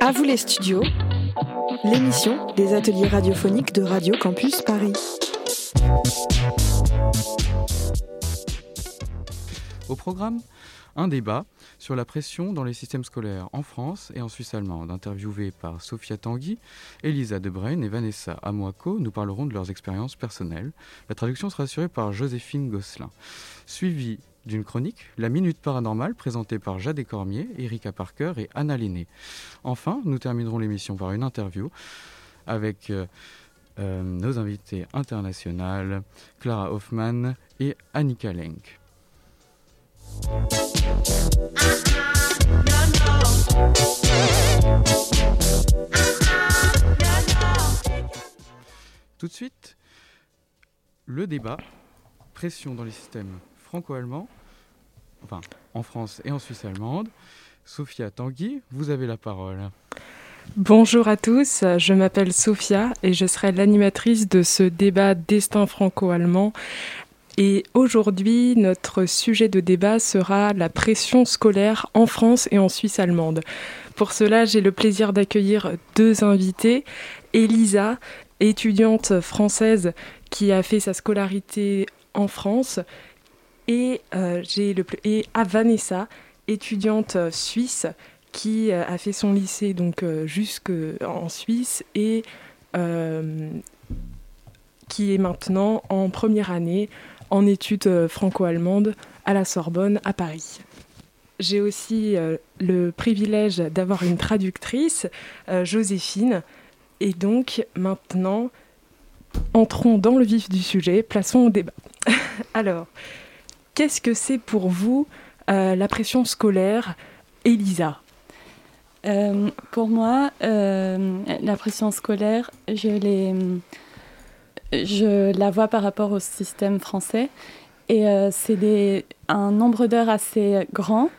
À vous les studios, l'émission des ateliers radiophoniques de Radio Campus Paris. Au programme, un débat sur la pression dans les systèmes scolaires en France et en Suisse allemande. Interviewés par Sophia Tanguy, Elisa Debrain et Vanessa Amoako, nous parlerons de leurs expériences personnelles. La traduction sera assurée par Joséphine Gosselin. Suivi d'une chronique, La Minute Paranormale, présentée par Jade Cormier, Erika Parker et Anna Linné. Enfin, nous terminerons l'émission par une interview avec euh, euh, nos invités internationales, Clara Hoffman et Annika Lenk. Tout de suite, le débat, pression dans les systèmes franco-allemand, enfin en France et en Suisse allemande. Sophia Tanguy, vous avez la parole. Bonjour à tous, je m'appelle Sophia et je serai l'animatrice de ce débat destin franco-allemand. Et aujourd'hui, notre sujet de débat sera la pression scolaire en France et en Suisse allemande. Pour cela, j'ai le plaisir d'accueillir deux invités. Elisa, étudiante française qui a fait sa scolarité en France, et, euh, j'ai le, et à Vanessa, étudiante suisse, qui euh, a fait son lycée donc euh, jusqu'en Suisse et qui est maintenant en première année en études franco-allemandes à la Sorbonne à Paris. J'ai aussi le privilège d'avoir une traductrice, Joséphine. Et donc maintenant, entrons dans le vif du sujet, plaçons au débat. Alors, Qu'est-ce que c'est pour vous euh, la pression scolaire Elisa? Euh, Pour moi, euh, la pression scolaire, je, je la vois par rapport au système français. Et c'est un nombre d'heures assez grand,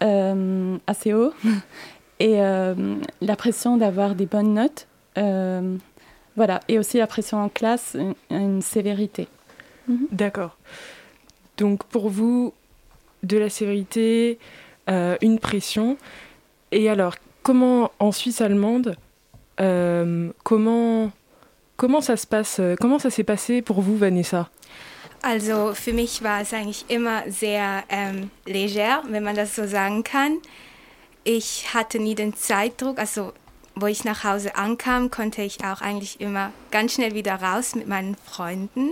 assez haut, et la pression d'avoir des bonnes notes. voilà, et aussi la pression en classe, une, une sévérité. D'accord. Donc pour vous, de la sévérité, euh, une pression. Et alors, comment en Suisse allemande, euh, comment, comment ça se passe, euh, comment ça s'est passé pour vous, Vanessa Also für mich war es eigentlich immer sehr ähm, leger, wenn man das so sagen kann. Ich hatte nie den Zeitdruck, also wo ich nach Hause ankam, konnte ich auch eigentlich immer ganz schnell wieder raus mit meinen Freunden.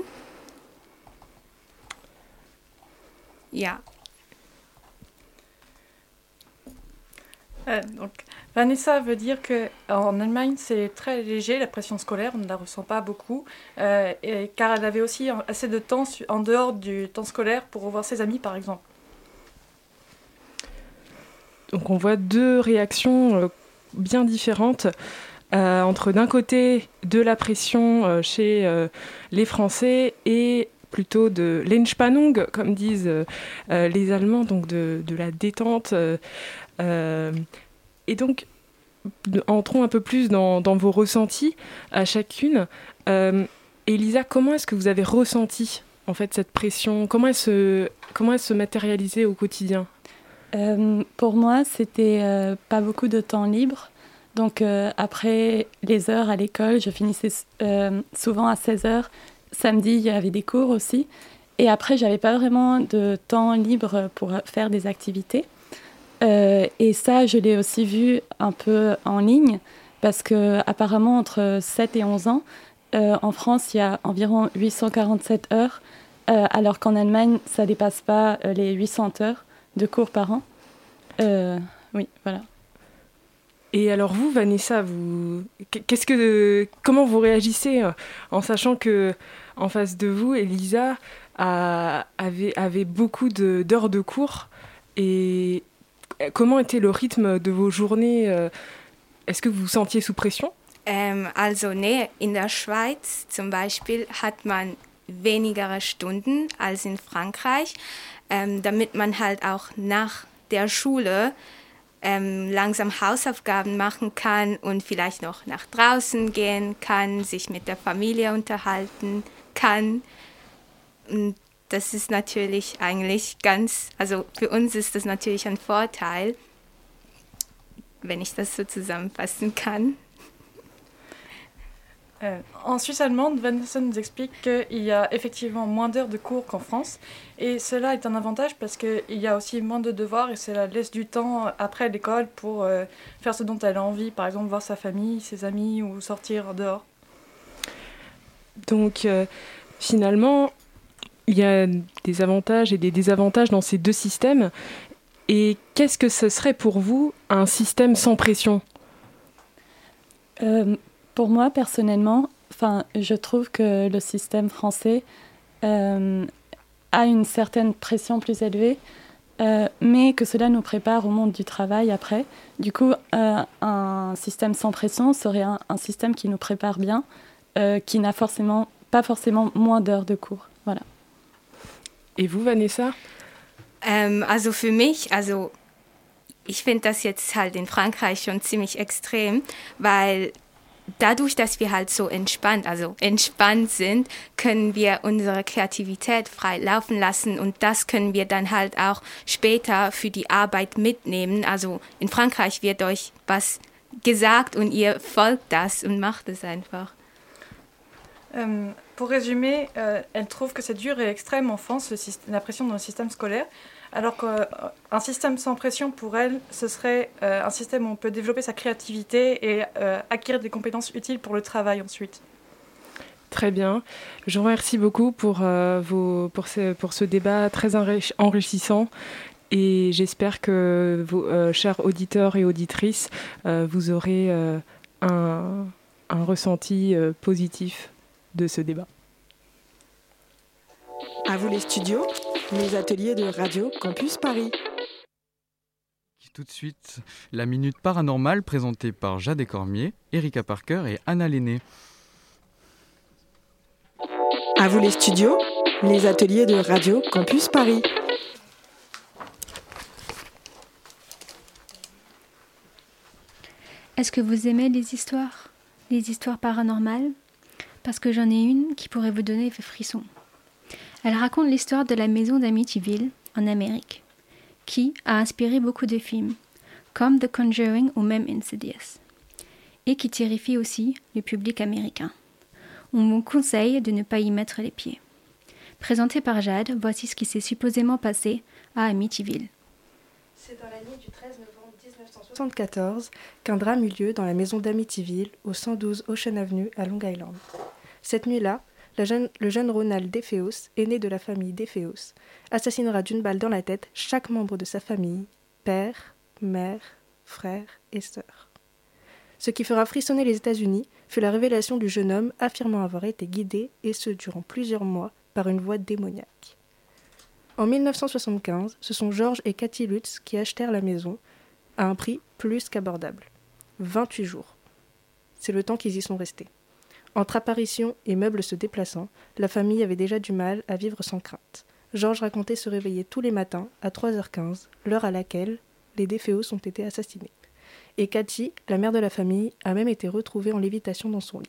Euh, donc, Vanessa veut dire que en Allemagne c'est très léger la pression scolaire, on ne la ressent pas beaucoup, euh, et, car elle avait aussi assez de temps en dehors du temps scolaire pour revoir ses amis par exemple. Donc on voit deux réactions euh, bien différentes entre d'un côté de la pression chez les Français et plutôt de l'Entspannung, comme disent euh, euh, les Allemands, donc de, de la détente. Euh, et donc, entrons un peu plus dans, dans vos ressentis à chacune. Elisa, comment est-ce que vous avez ressenti en fait cette pression? Comment elle se, comment elle se matérialisait au quotidien? Pour moi, c'était pas beaucoup de temps libre. Donc après les heures à l'école, je finissais souvent à 16 heures Samedi, il y avait des cours aussi. Et après, j'avais pas vraiment de temps libre pour faire des activités. Euh, et ça, je l'ai aussi vu un peu en ligne, parce que apparemment, entre 7 et 11 ans, euh, en France, il y a environ 847 heures, euh, alors qu'en Allemagne, ça dépasse pas les 800 heures de cours par an. oui, voilà. Et alors vous, Vanessa, vous, qu'est-ce que, comment vous réagissez en sachant que en face de vous, Elisa avait, avait beaucoup d'heures de, cours. Et comment était le rythme de vos journées euh, Est-ce que vous vous sentiez sous pression ähm, Also, nee, in der Schweiz zum Beispiel hat man weniger Stunden als in Frankreich, ähm, damit man halt auch nach der Schule ähm, langsam Hausaufgaben machen kann und vielleicht noch nach draußen gehen kann, sich mit der Familie unterhalten kann. das ist natürlich eigentlich ganz, also für uns ist das natürlich ein Vorteil, wenn ich das so zusammenfassen. Euh, en Suisse allemande, Vanessa nous explique qu'il y a effectivement moins d'heures de cours qu'en France. Et cela est un avantage parce qu'il y a aussi moins de devoirs et cela laisse du temps après l'école pour euh, faire ce dont elle a envie, par exemple voir sa famille, ses amis ou sortir dehors. Donc euh, finalement, il y a des avantages et des désavantages dans ces deux systèmes. Et qu'est-ce que ce serait pour vous un système sans pression? Pour moi, personnellement, je trouve que le système français euh, a une certaine pression plus élevée, euh, mais que cela nous prépare au monde du travail après. Du coup, euh, un système sans pression serait un, système qui nous prépare bien, qui n'a forcément pas forcément moins d'heures de cours. Voilà. Et vous, Vanessa ähm, Also für mich, also ich finde das jetzt halt in Frankreich schon ziemlich extrem, weil dadurch, dass wir halt so entspannt, also entspannt sind, können wir unsere Kreativität frei laufen lassen und das können wir dann halt auch später für die Arbeit mitnehmen. Also in Frankreich wird euch was gesagt und ihr folgt das und macht es einfach. Ähm, pour résumer, euh, elle trouve que c'est dur et extrême en France, la pression dans le système scolaire. Alors qu'un système sans pression, pour elle, ce serait euh, un système où on peut développer sa créativité et euh, acquérir des compétences utiles pour le travail ensuite. Très bien. Je vous remercie beaucoup pour, euh, ce, débat très enrichissant et j'espère que vos chers auditeurs et auditrices, vous aurez un, ressenti positif de ce débat. À vous les studios les ateliers de Radio Campus Paris. Tout de suite, la minute paranormale présentée par Jade Cormier, Erika Parker et Anna Lenné. À vous les studios, les ateliers de Radio Campus Paris. Est-ce que vous aimez les histoires Les histoires paranormales? Parce que j'en ai une qui pourrait vous donner des frissons. Elle raconte l'histoire de la maison d'Amityville, en Amérique, qui a inspiré beaucoup de films, comme The Conjuring ou même Insidious, et qui terrifie aussi le public américain. On vous conseille de ne pas y mettre les pieds. Présenté par Jade, voici ce qui s'est supposément passé à Amityville. C'est dans la nuit du 13 novembre 1974 qu'un drame eut lieu dans la maison d'Amityville, au 112 Ocean Avenue à Long Island. Cette nuit-là, le jeune Ronald Defeos, aîné de la famille Defeos, assassinera d'une balle dans la tête chaque membre de sa famille, père, mère, frère et sœur. Ce qui fera frissonner les États-Unis fut la révélation du jeune homme affirmant avoir été guidé, et ce durant plusieurs mois, par une voix démoniaque. En 1975, ce sont George et Cathy Lutz qui achetèrent la maison à un prix plus qu'abordable. 28 jours. C'est le temps qu'ils y sont restés. Entre apparitions et meubles se déplaçant, la famille avait déjà du mal à vivre sans crainte. Georges racontait se réveiller tous les matins à 3h15, l'heure à laquelle les Déféos ont été assassinés. Et Cathy, la mère de la famille, a même été retrouvée en lévitation dans son lit.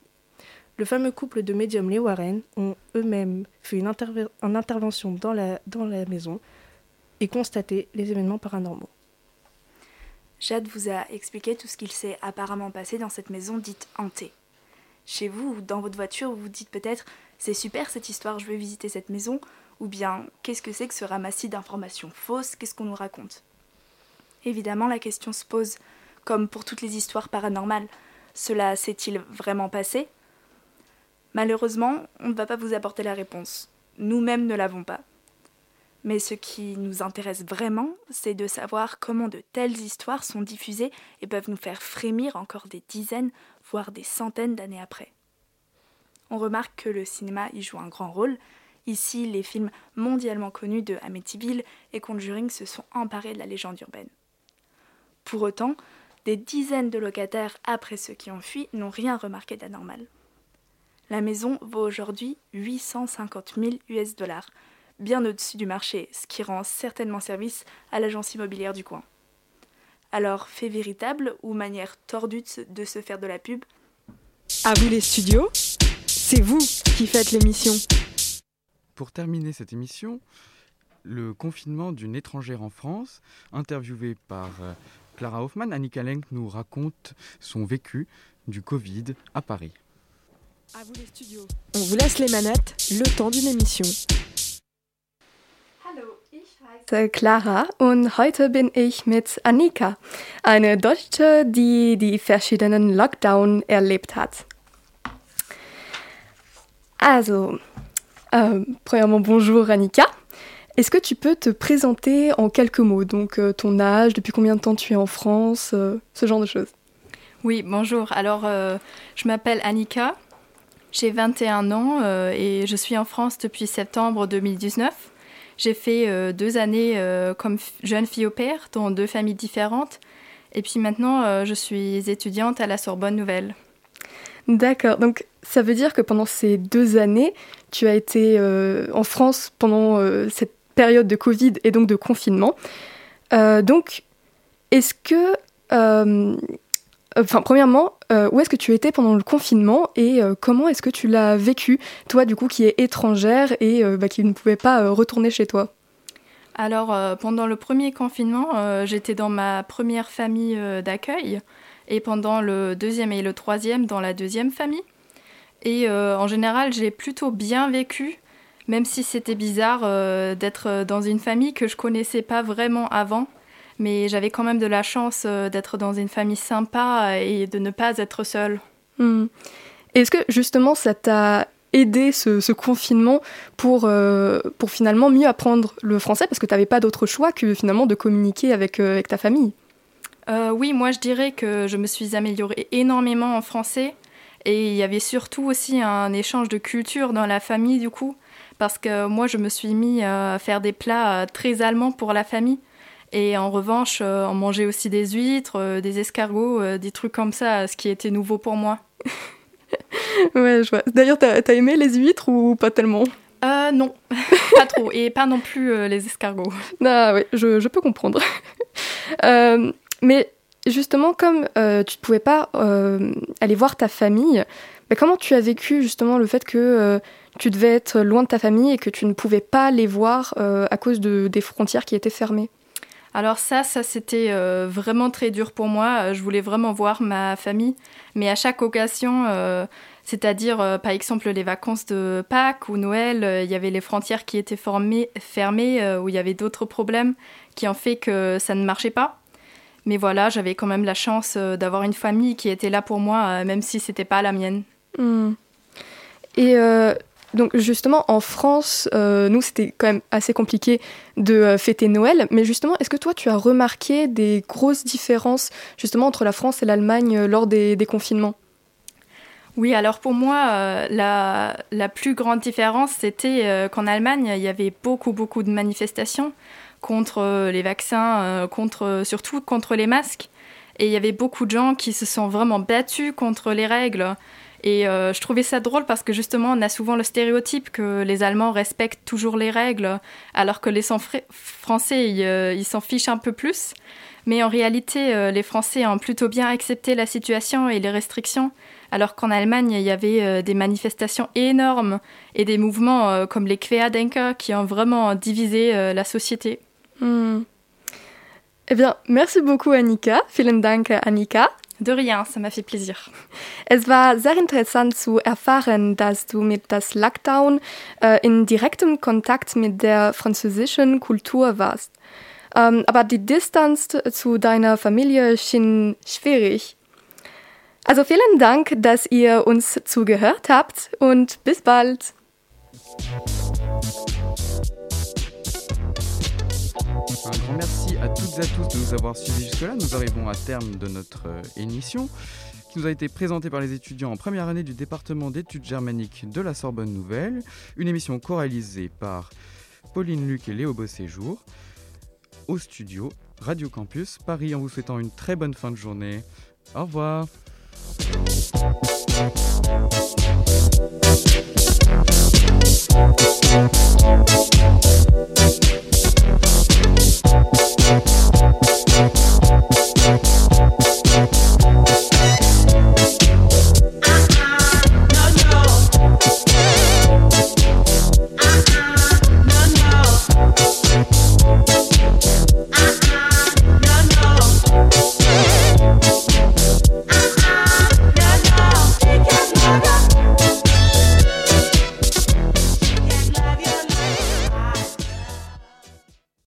Le fameux couple de médiums les Warren ont eux-mêmes fait une, intervention dans la, dans la maison et constaté les événements paranormaux. Jade vous a expliqué tout ce qu'il s'est apparemment passé dans cette maison dite hantée chez vous ou dans votre voiture, vous vous dites peut-être c'est super cette histoire, je veux visiter cette maison, ou bien qu'est-ce que c'est que ce ramassis d'informations fausses, qu'est-ce qu'on nous raconte? Évidemment, la question se pose, comme pour toutes les histoires paranormales, cela s'est-il vraiment passé? Malheureusement, on ne va pas vous apporter la réponse. Nous-mêmes ne l'avons pas. Mais ce qui nous intéresse vraiment, c'est de savoir comment de telles histoires sont diffusées et peuvent nous faire frémir encore des dizaines, voire des centaines d'années après. On remarque que le cinéma y joue un grand rôle. Ici, les films mondialement connus de Amityville et Conjuring se sont emparés de la légende urbaine. Pour autant, des dizaines de locataires après ceux qui ont fui n'ont rien remarqué d'anormal. La maison vaut aujourd'hui 850 000 US dollars, bien au-dessus du marché, ce qui rend certainement service à l'agence immobilière du coin. Alors, fait véritable ou manière tordue de se faire de la pub? À vous les studios, c'est vous qui faites l'émission. pour terminer cette émission, le confinement d'une étrangère en France, interviewée par euh, Clara Hoffman, Annika Lenk nous raconte son vécu du Covid à Paris. À vous les studios. On vous laisse les manettes, le temps d'une émission. Heiße Clara und heute bin ich mit Annika, eine Deutsche, die die verschiedenen Lockdown erlebt hat. Also, euh, premièrement, bonjour Annika. Est-ce que tu peux te présenter en quelques mots? Donc, euh, ton âge, depuis combien de temps tu es en France, euh, ce genre de choses? Oui, bonjour. Alors, euh, je m'appelle Annika, j'ai 21 ans et je suis en France depuis septembre 2019. J'ai fait euh, deux années euh, comme jeune fille au père dans deux familles différentes. Et puis maintenant, euh, je suis étudiante à la Sorbonne Nouvelle. D'accord, donc ça veut dire que pendant ces deux années, tu as été en France pendant cette période de Covid et donc de confinement. Donc, est-ce que... euh, Enfin, premièrement, euh, où est-ce que tu étais pendant le confinement et euh, comment est-ce que tu l'as vécu, toi du coup qui es étrangère et bah, qui ne pouvait pas retourner chez toi? Alors, pendant le premier confinement, j'étais dans ma première famille d'accueil et pendant le deuxième et le troisième, dans la deuxième famille. Et en général, j'ai plutôt bien vécu, même si c'était bizarre d'être dans une famille que je connaissais pas vraiment avant. Mais j'avais quand même de la chance euh, d'être dans une famille sympa et de ne pas être seule. Hmm. Est-ce que justement ça t'a aidé ce, ce confinement pour, euh, pour finalement mieux apprendre le français? Parce que tu n'avais pas d'autre choix que finalement de communiquer avec, euh, avec ta famille. Euh, oui, moi je dirais que je me suis améliorée énormément en français. Et il y avait surtout aussi un échange de culture dans la famille du coup. Parce que moi je me suis mis à faire des plats très allemands pour la famille et en revanche euh, on mangeait aussi des huîtres, euh, des escargots, euh, des trucs comme ça, ce qui était nouveau pour moi. Ouais, je vois. D'ailleurs, t'as as aimé les huîtres ou pas tellement? Euh, non, pas trop et pas non plus euh, les escargots. Ah oui, je, je peux comprendre. Euh, mais justement, comme euh, tu ne pouvais pas euh, aller voir ta famille, bah, comment tu as vécu justement le fait que euh, tu devais être loin de ta famille et que tu ne pouvais pas les voir euh, à cause de, des frontières qui étaient fermées? Alors ça, ça c'était euh, vraiment très dur pour moi. Euh, Je voulais vraiment voir ma famille, mais à chaque occasion, euh, c'est-à-dire par exemple les vacances de Pâques ou Noël, il y avait les frontières qui étaient fermées, où il y avait d'autres problèmes qui ont fait que ça ne marchait pas. Mais voilà, j'avais quand même la chance d'avoir une famille qui était là pour moi, même si c'était pas la mienne. Hmm. Et donc justement en France, euh, nous c'était quand même assez compliqué de euh, fêter Noël, mais justement est-ce que toi tu as remarqué des grosses différences justement entre la France et l'Allemagne euh, lors des, des confinements? Oui, alors pour moi, la, la plus grande différence, c'était qu'en Allemagne, il y avait beaucoup, beaucoup de manifestations contre les vaccins, contre, surtout contre les masques. Et il y avait beaucoup de gens qui se sont vraiment battus contre les règles. Et euh, je trouvais ça drôle parce que justement, on a souvent le stéréotype que les Allemands respectent toujours les règles, alors que les Français, ils euh, ils s'en fichent un peu plus. Mais en réalité, euh, les Français ont plutôt bien accepté la situation et les restrictions, alors qu'en Allemagne, il y avait des manifestations énormes et des mouvements comme les Querdenker qui ont vraiment divisé la société. Hmm. Eh bien, merci beaucoup Annika. Vielen Dank, Annika. De rien, ça m'a fait plaisir. Es war sehr interessant zu erfahren, dass du mit das Lockdown äh, in direktem Kontakt mit der französischen Kultur warst. Ähm, aber die Distanz zu deiner Familie schien schwierig. Also vielen Dank, dass ihr uns zugehört habt und bis bald. Un grand merci à toutes et à tous de nous avoir suivis jusque-là. Nous arrivons à terme de notre euh, émission qui nous a été présentée par les étudiants en première année du département d'études germaniques de la Sorbonne Nouvelle. Une émission co-réalisée par Pauline Luc et Léo Beauséjour au studio Radio Campus Paris en vous souhaitant une très bonne fin de journée. Au revoir. Ha